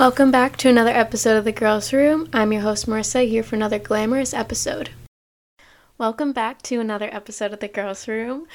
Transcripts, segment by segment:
Welcome back to another episode of The Girls Room. I'm your host, Marissa, here for another glamorous episode. Welcome back to another episode of The Girls Room.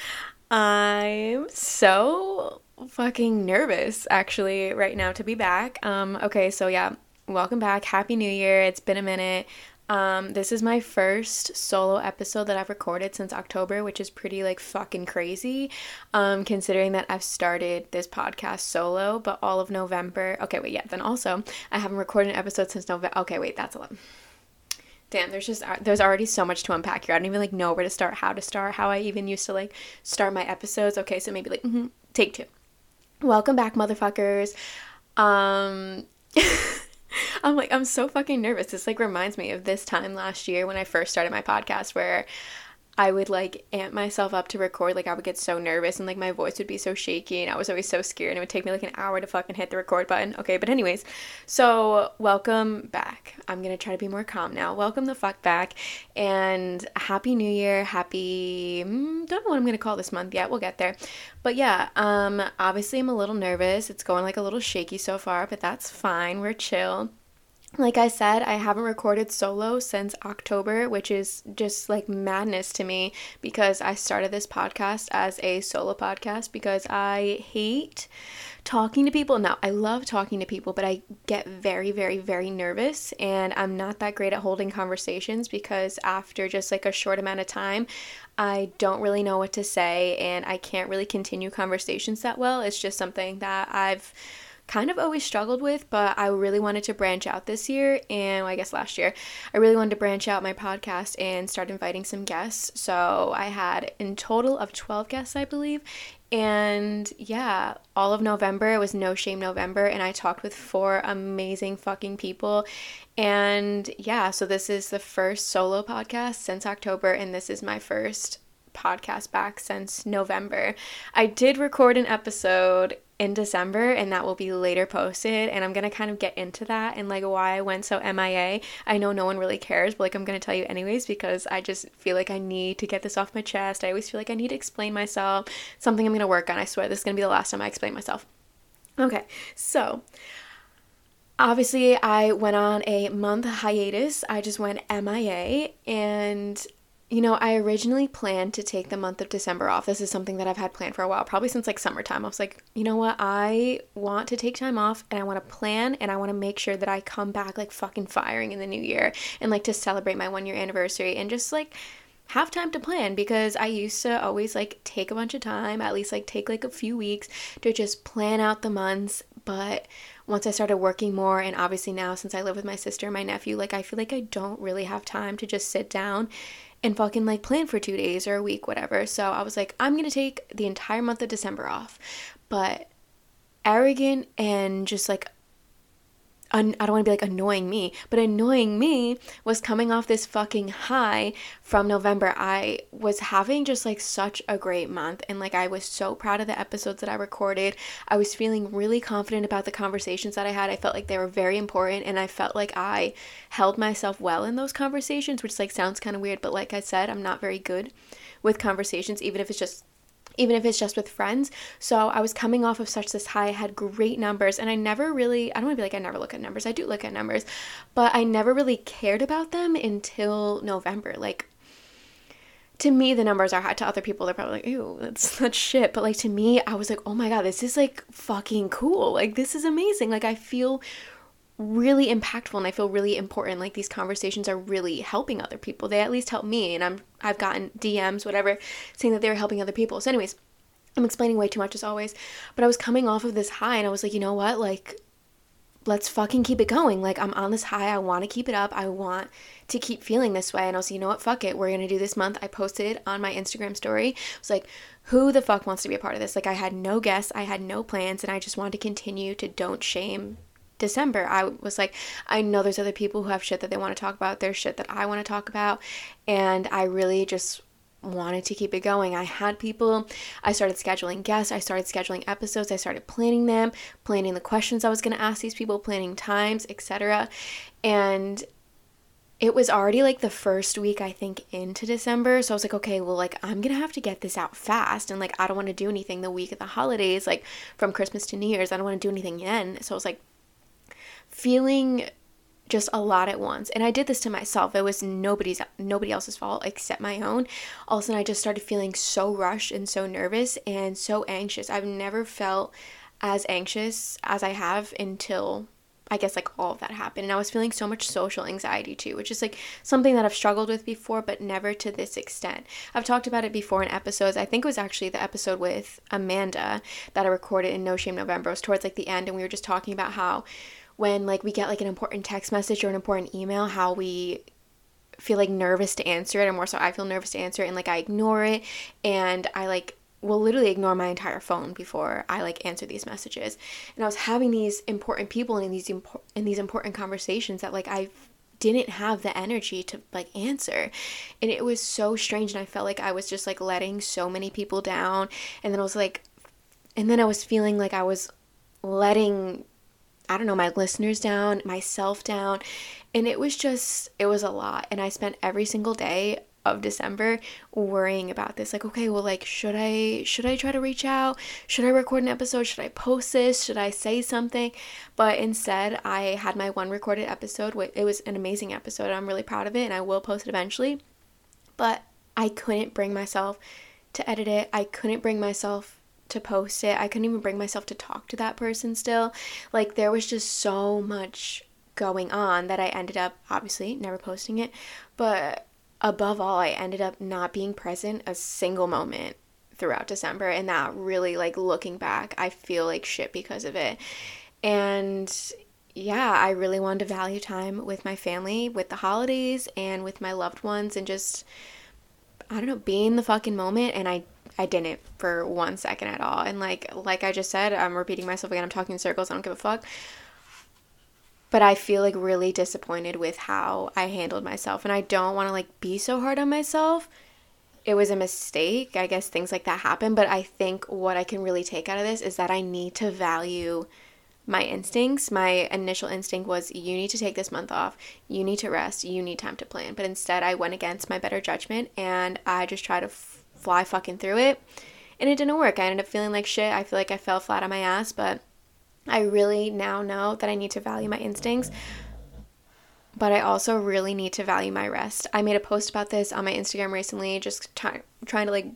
I'm so fucking nervous, actually, right now to be back. Um, okay, so yeah, welcome back. Happy New Year. It's been a minute. Um, this is my first solo episode that I've recorded since October, which is pretty like fucking crazy. Um, considering that I've started this podcast solo, but all of November. Okay, wait, yeah. Then also, I haven't recorded an episode since November. Okay, wait, that's a lot. Damn, there's just uh, there's already so much to unpack here. I don't even like know where to start, how to start, how I even used to like start my episodes. Okay, so maybe like mm-hmm, take two. Welcome back, motherfuckers. Um. I'm like, I'm so fucking nervous. This like reminds me of this time last year when I first started my podcast where I would like amp myself up to record. Like I would get so nervous and like my voice would be so shaky and I was always so scared and it would take me like an hour to fucking hit the record button. Okay, but anyways, so welcome back. I'm gonna try to be more calm now. Welcome the fuck back and happy new year. Happy mm, don't know what I'm gonna call this month yet. We'll get there. But yeah, um obviously I'm a little nervous. It's going like a little shaky so far, but that's fine. We're chill like I said, I haven't recorded solo since October, which is just like madness to me because I started this podcast as a solo podcast because I hate talking to people. Now, I love talking to people, but I get very, very, very nervous and I'm not that great at holding conversations because after just like a short amount of time, I don't really know what to say and I can't really continue conversations that well. It's just something that I've kind of always struggled with, but I really wanted to branch out this year and well, I guess last year. I really wanted to branch out my podcast and start inviting some guests. So I had in total of 12 guests, I believe. And yeah, all of November was No Shame November, and I talked with four amazing fucking people. And yeah, so this is the first solo podcast since October, and this is my first podcast back since November. I did record an episode in December and that will be later posted and I'm going to kind of get into that and like why I went so MIA. I know no one really cares, but like I'm going to tell you anyways because I just feel like I need to get this off my chest. I always feel like I need to explain myself. Something I'm going to work on. I swear this is going to be the last time I explain myself. Okay. So, obviously I went on a month hiatus. I just went MIA and you know, I originally planned to take the month of December off. This is something that I've had planned for a while, probably since like summertime. I was like, you know what? I want to take time off and I want to plan and I want to make sure that I come back like fucking firing in the new year and like to celebrate my one year anniversary and just like have time to plan because I used to always like take a bunch of time, at least like take like a few weeks to just plan out the months. But once I started working more, and obviously now since I live with my sister and my nephew, like I feel like I don't really have time to just sit down and fucking like plan for two days or a week, whatever. So I was like, I'm gonna take the entire month of December off. But arrogant and just like I don't want to be like annoying me, but annoying me was coming off this fucking high from November. I was having just like such a great month and like I was so proud of the episodes that I recorded. I was feeling really confident about the conversations that I had. I felt like they were very important and I felt like I held myself well in those conversations, which like sounds kind of weird, but like I said, I'm not very good with conversations even if it's just even if it's just with friends. So I was coming off of such this high, I had great numbers, and I never really, I don't want to be like I never look at numbers, I do look at numbers, but I never really cared about them until November. Like, to me, the numbers are high. To other people, they're probably like, ew, that's, that's shit. But like to me, I was like, oh my God, this is like fucking cool. Like, this is amazing. Like, I feel really impactful and I feel really important. Like these conversations are really helping other people. They at least help me and I'm I've gotten DMs, whatever, saying that they were helping other people. So anyways, I'm explaining way too much as always. But I was coming off of this high and I was like, you know what? Like let's fucking keep it going. Like I'm on this high. I want to keep it up. I want to keep feeling this way. And I was, like, you know what? Fuck it. We're gonna do this month. I posted on my Instagram story. I was like, who the fuck wants to be a part of this? Like I had no guess. I had no plans, and I just wanted to continue to don't shame December, I was like, I know there's other people who have shit that they want to talk about. There's shit that I want to talk about. And I really just wanted to keep it going. I had people, I started scheduling guests, I started scheduling episodes, I started planning them, planning the questions I was going to ask these people, planning times, etc. And it was already like the first week I think into December. So I was like, okay, well, like I'm gonna have to get this out fast. And like, I don't wanna do anything the week of the holidays, like from Christmas to New Year's. I don't wanna do anything then. So I was like, feeling just a lot at once. And I did this to myself. It was nobody's nobody else's fault except my own. All of a sudden I just started feeling so rushed and so nervous and so anxious. I've never felt as anxious as I have until I guess like all of that happened. And I was feeling so much social anxiety too, which is like something that I've struggled with before, but never to this extent. I've talked about it before in episodes. I think it was actually the episode with Amanda that I recorded in No Shame November. It was towards like the end, and we were just talking about how when like we get like an important text message or an important email, how we feel like nervous to answer it, or more so I feel nervous to answer it, and like I ignore it, and I like will literally ignore my entire phone before I like answer these messages. And I was having these important people and in these in these important conversations that like I didn't have the energy to like answer. And it was so strange and I felt like I was just like letting so many people down and then I was like and then I was feeling like I was letting I don't know, my listeners down, myself down. And it was just, it was a lot. And I spent every single day of December worrying about this like okay well like should I should I try to reach out should I record an episode should I post this should I say something but instead I had my one recorded episode it was an amazing episode I'm really proud of it and I will post it eventually but I couldn't bring myself to edit it I couldn't bring myself to post it I couldn't even bring myself to talk to that person still like there was just so much going on that I ended up obviously never posting it but above all, I ended up not being present a single moment throughout December. And that really, like, looking back, I feel like shit because of it. And yeah, I really wanted to value time with my family, with the holidays, and with my loved ones, and just, I don't know, be in the fucking moment. And I I didn't for one second at all. And like like I just said, I'm repeating myself again. I'm talking in circles. I don't give a fuck but I feel like really disappointed with how I handled myself and I don't want to like be so hard on myself. It was a mistake. I guess things like that happen, but I think what I can really take out of this is that I need to value my instincts. My initial instinct was you need to take this month off. You need to rest. You need time to plan. But instead, I went against my better judgment and I just tried to f- fly fucking through it. And it didn't work. I ended up feeling like shit. I feel like I fell flat on my ass, but I really now know that I need to value my instincts, but I also really need to value my rest. I made a post about this on my Instagram recently, just try, trying to like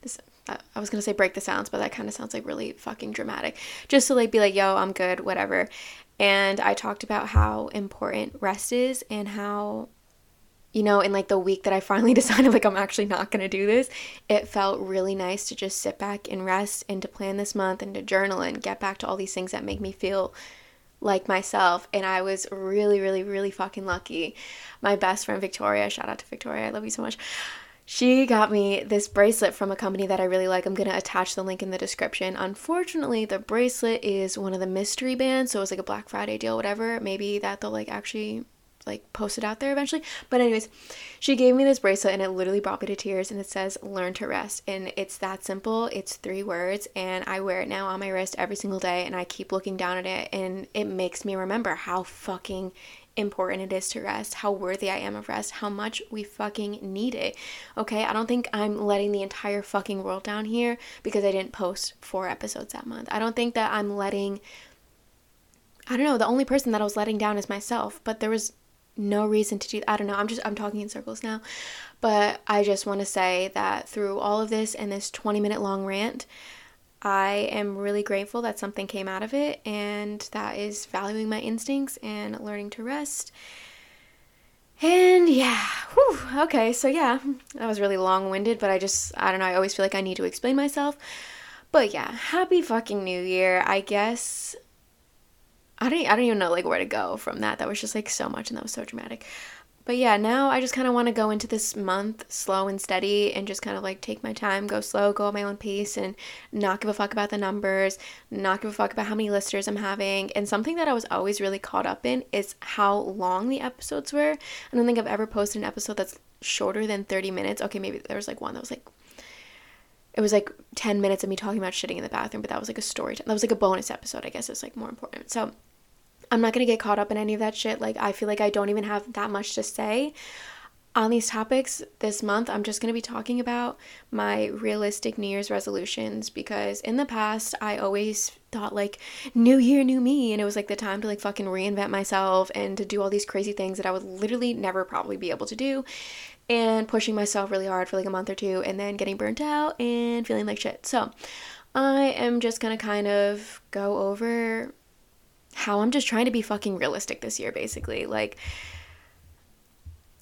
this. Uh, I was gonna say break the silence, but that kind of sounds like really fucking dramatic. Just to like be like, yo, I'm good, whatever. And I talked about how important rest is and how you know, in like the week that I finally decided like I'm actually not to do this, it felt really nice to just sit back and rest and to plan this month and to journal and get back to all these things that make me feel like myself and I was really really really fucking lucky. My best friend Victoria, shout out to Victoria. I love you so much. She got me this bracelet from a company that I really like. I'm to attach the link in the description. Unfortunately, the bracelet is one of the mystery bands, so it was like a Black Friday deal, whatever. Maybe that they'll like actually like post it out there eventually. But anyways, she gave me this bracelet and it literally brought me to tears and it says learn to rest and it's that simple. It's three words and I wear it now on my wrist every single day and I keep looking down at it and it makes me remember how fucking important it is to rest, how worthy I am of rest, how much we fucking need it. Okay? I don't think I'm letting the entire fucking world down here because I didn't post four episodes that month. I don't think that I'm letting I don't know, the only person that I was letting down is myself, but there was no reason to do I don't know. I'm just I'm talking in circles now. But I just want to say that through all of this and this 20 minute long rant, I am really grateful that something came out of it and that is valuing my instincts and learning to rest. And yeah, whew, okay, so yeah, that was really long winded, but I just, I don't know, I always feel like I need to explain myself. But yeah, happy fucking new year. I guess I don't I don't even know like where to go from that. That was just like so much and that was so dramatic. But yeah, now I just kind of want to go into this month slow and steady and just kind of like take my time, go slow, go at my own pace, and not give a fuck about the numbers, not give a fuck about how many listeners I'm having. And something that I was always really caught up in is how long the episodes were. I don't think I've ever posted an episode that's shorter than 30 minutes. Okay, maybe there was like one that was like it was like 10 minutes of me talking about shitting in the bathroom, but that was like a story. T- that was like a bonus episode, I guess it's like more important. So I'm not going to get caught up in any of that shit. Like, I feel like I don't even have that much to say on these topics this month. I'm just going to be talking about my realistic New Year's resolutions because in the past, I always thought like new year, new me. And it was like the time to like fucking reinvent myself and to do all these crazy things that I would literally never probably be able to do. And pushing myself really hard for like a month or two and then getting burnt out and feeling like shit. So I am just gonna kind of go over how I'm just trying to be fucking realistic this year, basically. Like,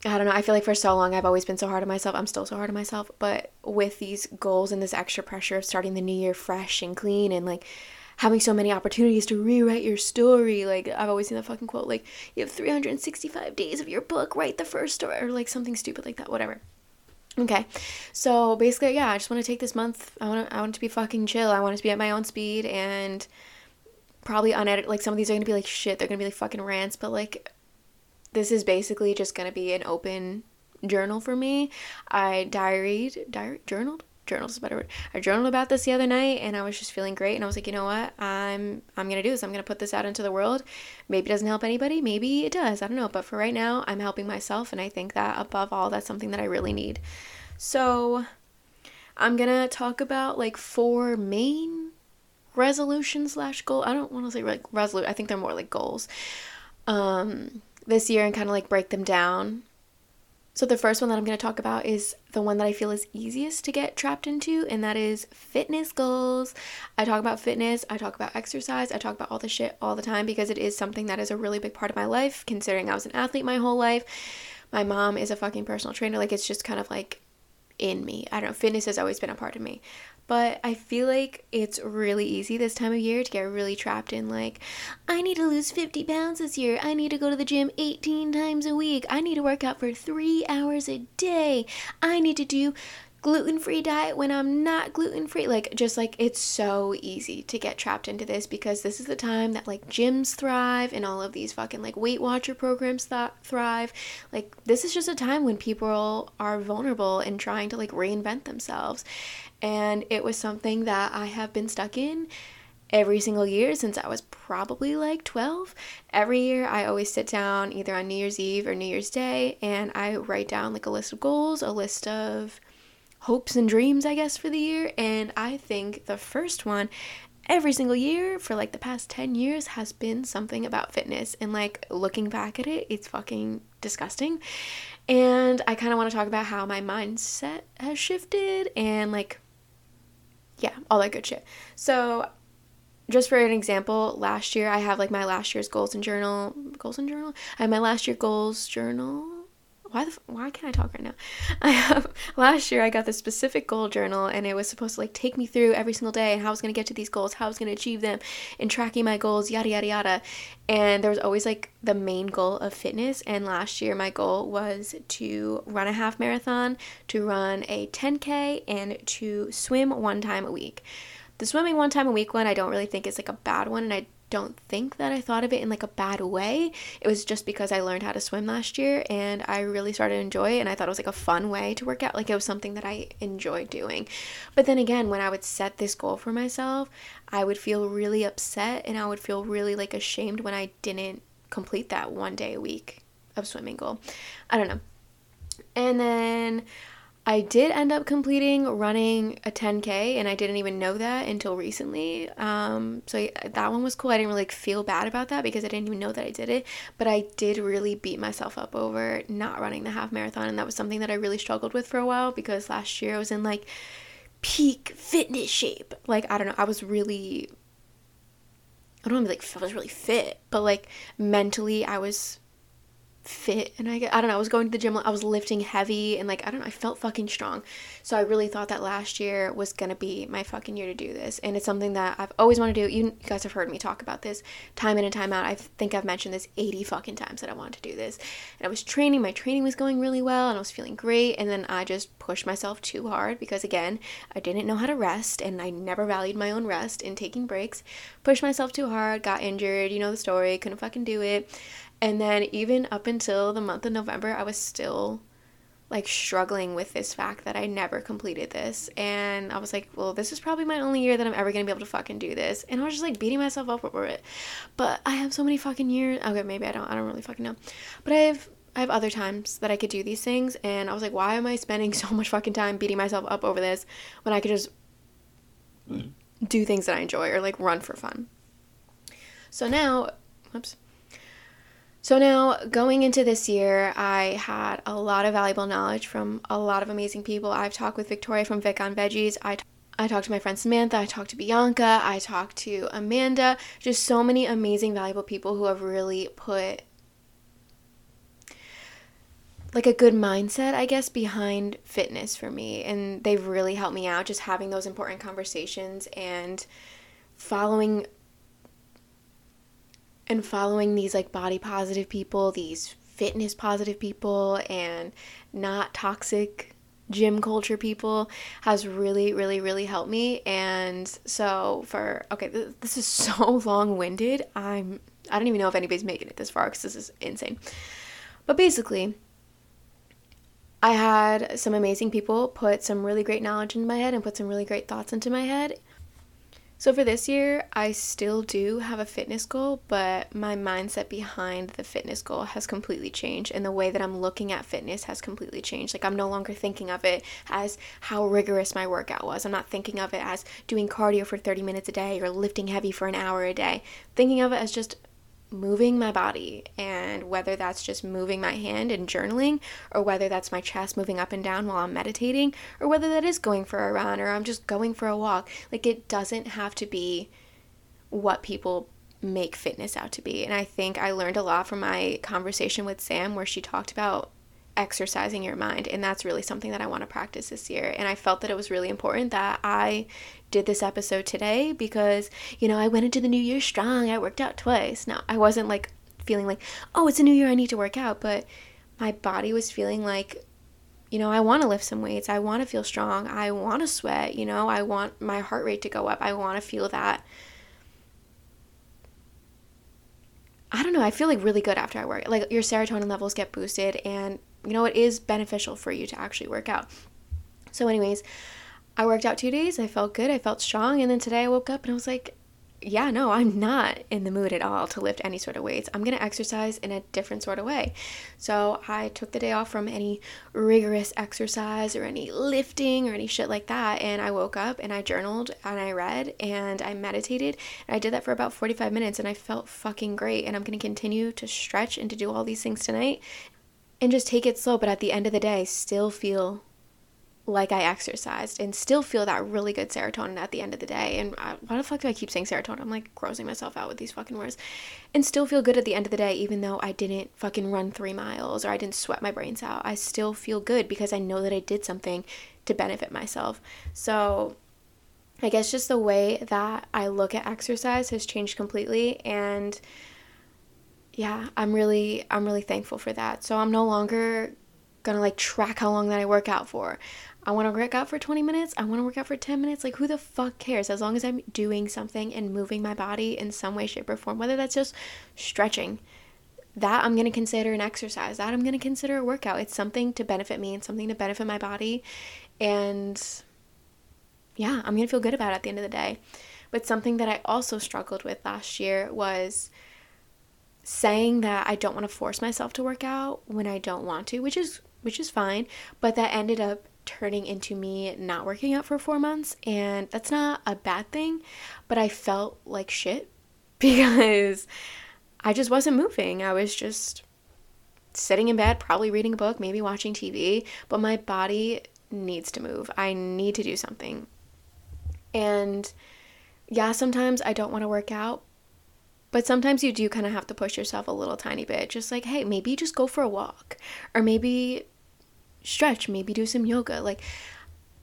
I don't know. I feel like for so long I've always been so hard on myself. I'm still so hard on myself. But with these goals and this extra pressure of starting the new year fresh and clean and like having so many opportunities to rewrite your story, like I've always seen that fucking quote, like you have 365 days of your book, write the first story, or like something stupid like that, whatever. Okay, so basically, yeah, I just want to take this month. I want to, I want to be fucking chill. I want to be at my own speed and probably unedited. Like some of these are gonna be like shit. They're gonna be like fucking rants, but like this is basically just to be an open journal for me. I diaried, diary, journaled, journaled is a better word. I journaled about this the other night and I was just feeling great and I was like, you know what? I'm I'm gonna do this. I'm gonna put this out into the world. Maybe it doesn't help anybody, maybe it does. I don't know. But for right now, I'm helping myself and I think that above all that's something that I really need. So I'm gonna talk about like four main resolutions slash goal. I don't want to say like resolute. I think they're more like goals. Um this year and kind of like break them down. So, the first one that I'm going to talk about is the one that I feel is easiest to get trapped into, and that is fitness goals. I talk about fitness, I talk about exercise, I talk about all the shit all the time because it is something that is a really big part of my life, considering I was an athlete my whole life. My mom is a fucking personal trainer. Like, it's just kind of like in me. I don't know, fitness has always been a part of me. But I feel like it's really easy this time of year to get really trapped in like, I need to lose 50 pounds this year. I need to go to the gym 18 times a week. I need to work out for three hours a day. I need to do gluten free diet when I'm not gluten free. Like, just like it's so easy to get trapped into this because this is the time that like gyms thrive and all of these fucking like Weight Watcher programs th- thrive. Like, this is just a time when people are vulnerable and trying to like reinvent themselves. And it was something that I have been stuck in every single year since I was probably like 12. Every year, I always sit down either on New Year's Eve or New Year's Day and I write down like a list of goals, a list of hopes and dreams, I guess, for the year. And I think the first one every single year for like the past 10 years has been something about fitness. And like looking back at it, it's fucking disgusting. And I kind of want to talk about how my mindset has shifted and like, yeah, all that good shit. So, just for an example, last year I have like my last year's goals and journal, goals and journal. I have my last year goals journal why the why can't I talk right now? I have last year I got this specific goal journal and it was supposed to like take me through every single day and how I was gonna get to these goals, how I was gonna achieve them, and tracking my goals, yada yada yada. And there was always like the main goal of fitness. And last year my goal was to run a half marathon, to run a 10k, and to swim one time a week. The swimming one time a week one I don't really think is like a bad one, and I don't think that I thought of it in like a bad way. It was just because I learned how to swim last year and I really started to enjoy it and I thought it was like a fun way to work out. Like it was something that I enjoyed doing. But then again, when I would set this goal for myself, I would feel really upset and I would feel really like ashamed when I didn't complete that one day a week of swimming goal. I don't know. And then I did end up completing running a 10K, and I didn't even know that until recently. Um, so that one was cool. I didn't really like, feel bad about that because I didn't even know that I did it. But I did really beat myself up over not running the half marathon, and that was something that I really struggled with for a while because last year I was in like peak fitness shape. Like, I don't know, I was really. I don't want to be like I was really fit, but like mentally I was fit and I I don't know, I was going to the gym, I was lifting heavy and like I don't know, I felt fucking strong. So I really thought that last year was going to be my fucking year to do this. And it's something that I've always wanted to do. You, you guys have heard me talk about this time in and time out. I think I've mentioned this 80 fucking times that I wanted to do this. And I was training, my training was going really well and I was feeling great and then I just pushed myself too hard because again, I didn't know how to rest and I never valued my own rest in taking breaks. Pushed myself too hard, got injured, you know the story, couldn't fucking do it. And then even up until the month of November, I was still like struggling with this fact that I never completed this. And I was like, well, this is probably my only year that I'm ever gonna be able to fucking do this. And I was just like beating myself up over it. But I have so many fucking years. Okay, maybe I don't. I don't really fucking know. But I have. I have other times that I could do these things, and I was like, why am I spending so much fucking time beating myself up over this when I could just mm. do things that I enjoy or like run for fun. So now, whoops. So now going into this year, I had a lot of valuable knowledge from a lot of amazing people. I've talked with Victoria from Vic on Veggies. I t- I talked to my friend Samantha, I talked to Bianka, I talked to Amanda, just so many amazing, valuable people who have really put like a good mindset, I guess, behind fitness for me. And they've really helped me out just having those important conversations and following and following these like body positive people, these fitness positive people and not toxic gym culture people has really really really helped me. And so for okay th- this is so long-winded. I'm i don't even know if anybody's making it this far because this is insane. But basically I had some amazing people put some really great knowledge into my head and put some really great thoughts into my head. So for this year, I still do have a fitness goal, but my mindset behind the fitness goal has completely changed and the way that I'm looking at fitness has completely changed. Like I'm no longer thinking of it as how rigorous my workout was. I'm not thinking of it as doing cardio for 30 minutes a day or lifting heavy for an hour a day. Thinking of it as just moving my body and whether that's just moving my hand and journaling or whether that's my chest moving up and down while I'm meditating or whether that is going for a run or I'm just going for a walk like it doesn't have to be what people make fitness out to be. And I think I learned a lot from my conversation with Sam where she talked about exercising your mind and that's really something that I want to practice this year. And I felt that it was really important that I did this episode today because you know I went into the new year strong. I worked out twice. Now I wasn't like feeling like oh it's a new year. I need to work out. But my body was feeling like you know I want to lift some weights. I want to feel strong. I want to sweat you know? I want my heart rate to go up. I want to feel that. I don't know, I feel like really good after I work. Like your serotonin levels get boosted and you know, it is beneficial for you to actually work out. So, anyways, I worked out two days. I felt good. I felt strong. And then today I woke up and I was like, yeah, no, I'm not in the mood at all to lift any sort of weights. I'm going to exercise in a different sort of way. So I took the day off from any rigorous exercise or any lifting or any shit like that. And I woke up and I journaled and I read and I meditated. And I did that for about 45 minutes and I felt fucking great. And I'm going to continue to stretch and to do all these things tonight and just take it slow, but at the end of the day, still feel like I exercised and still feel that really good serotonin at the end of the day. And I, why the fuck do I keep saying serotonin? I'm like grossing myself out with these fucking words. And still feel good at the end of the day, even though I didn't fucking run three miles or I didn't sweat my brains out. I still feel good because I know that I did something to benefit myself. So I guess just the way that I look at exercise has changed completely. And yeah, I'm really I'm really thankful for that. So I'm no longer gonna like track how long that I work out for. I want to work out for 20 minutes. I want to work out for 10 minutes. Like, who the fuck cares? As long as I'm doing something and moving my body in some way, shape, or form, whether that's just stretching, that I'm going to consider an exercise. That I'm going to consider a workout. It's something to benefit me and something to benefit my body. And yeah, I'm going to feel good about it at the end of the day. But something that I also struggled with last year was saying that I don't want to force myself to work out when I don't want to, which is which is fine, but that ended up turning into me not working out for 4 months and that's not a bad thing, but I felt like shit because I just wasn't moving. I was just sitting in bed, probably reading a book, maybe watching TV, but my body needs to move. I need to do something. And yeah, sometimes I don't want to work out, but sometimes you do kind of have to push yourself a little tiny bit. Just like, hey, maybe just go for a walk or maybe stretch, maybe do some yoga. Like,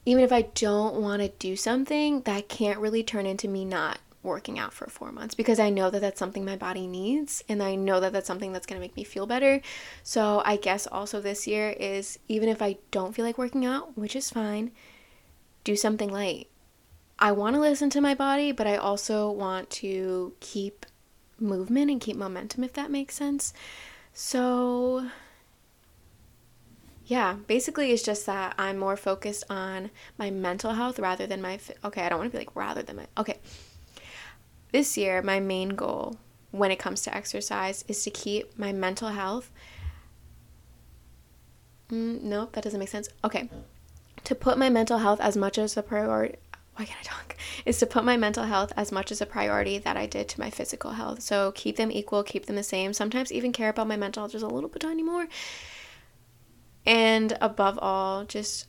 even if I don't want to do something, that can't really turn into me not working out for four months because I know that that's something my body needs and I know that that's something that's going to make me feel better. So, I guess also this year is even if I don't feel like working out, which is fine, do something light. I want to listen to my body, but I also want to keep movement and keep momentum, if that makes sense. So, yeah, basically, it's just that I'm more focused on my mental health rather than my. Okay, I don't want to be like rather than my. Okay. This year, my main goal when it comes to exercise is to keep my mental health. Mm, nope, that doesn't make sense. Okay. To put my mental health as much as a priority why can't I talk? Is to put my mental health as much as a priority that I did to my physical health. So keep them equal, keep them the same. Sometimes even care about my mental health just a little bit tiny more. And above all, just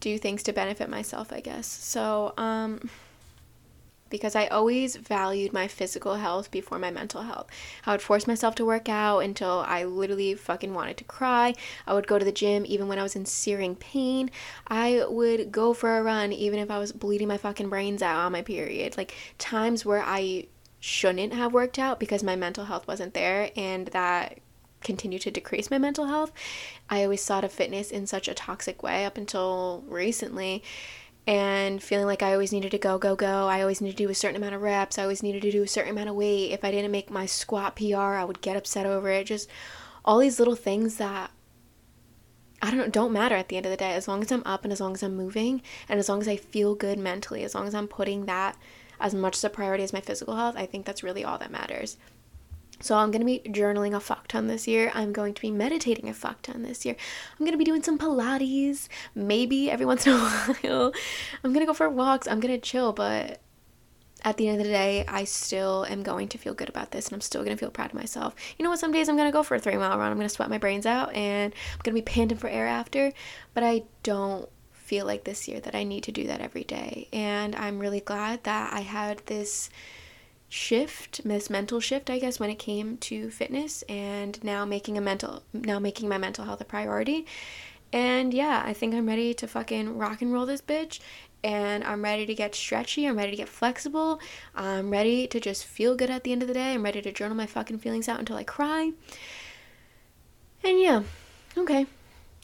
do things to benefit myself, I guess. So, um, because I always valued my physical health before my mental health. I would force myself to work out until I literally fucking wanted to cry. I would go to the gym even when I was in searing pain. I would go for a run even if I was bleeding my fucking brains out on my period. Like times where I shouldn't have worked out because my mental health wasn't there and that continued to decrease my mental health. I always thought of fitness in such a toxic way up until recently and feeling like I always needed to go, go, go. I always needed to do a certain amount of reps. I always needed to do a certain amount of weight. If I didn't make my squat PR, I would get upset over it. Just all these little things that I don't don't matter at the end of the day. As long as I'm up and as long as I'm moving and as long as I feel good mentally, as long as I'm putting that as much as a priority as my physical health, I think that's really all that matters. So I'm to be journaling a fuck ton this year. I'm going to be meditating a fuck ton this year. I'm to be doing some Pilates, maybe every once in a while. I'm to go for walks. I'm to chill, but at the end of the day, I still am going to feel good about this and I'm still going to feel proud of myself. You know what? Some days I'm going to go for a three mile run. I'm going to sweat my brains out and I'm going to be panting for air after, but I don't feel like this year that I need to do that every day. And I'm really glad that I had this shift, this mental shift, I guess, when it came to fitness and now making a mental now making my mental health a priority. And yeah, I think I'm ready to fucking rock and roll this bitch. And I'm ready to get stretchy. I'm ready to get flexible. I'm ready to just feel good at the end of the day. I'm ready to journal my fucking feelings out until I cry. And yeah, okay.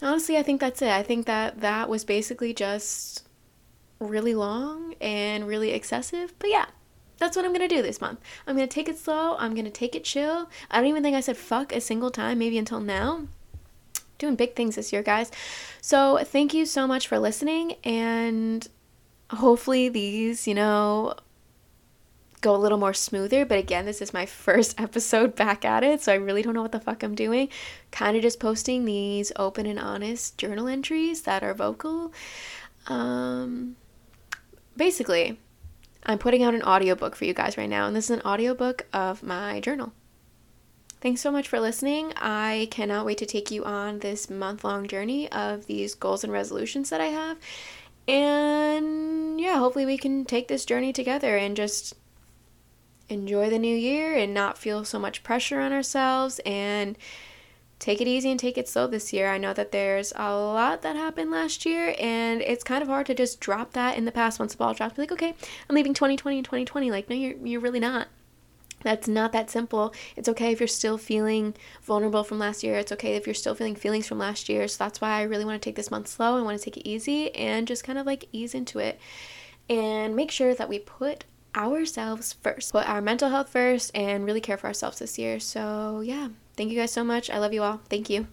Honestly, I think that's it. I think that that was basically just really long and really excessive. But yeah, that's what I'm gonna do this month. I'm gonna take it slow. I'm gonna take it chill. I don't even think I said fuck a single time, maybe until now. Doing big things this year, guys. So thank you so much for listening, and hopefully these, you know, go a little more smoother. But again, this is my first episode back at it, so I really don't know what the fuck I'm doing. Kind of just posting these open and honest journal entries that are vocal. Um, basically, I'm putting out an audiobook for you guys right now, and this is an audiobook of my journal. Thanks so much for listening. I cannot wait to take you on this month long journey of these goals and resolutions that I have. And yeah, hopefully we can take this journey together and just enjoy the new year and not feel so much pressure on ourselves and take it easy and take it slow this year. I know that there's a lot that happened last year, and it's kind of hard to just drop that in the past once the ball drops. Be like, okay, I'm leaving 2020 and 2020. Like, no, you're, you're really not. That's not that simple. It's okay if you're still feeling vulnerable from last year. It's okay if you're still feeling feelings from last year. So that's why I really want to take this month slow. I want to take it easy and just kind of like ease into it and make sure that we put ourselves first, put our mental health first, and really care for ourselves this year. So, yeah, Thank you guys so much. I love you all. Thank you.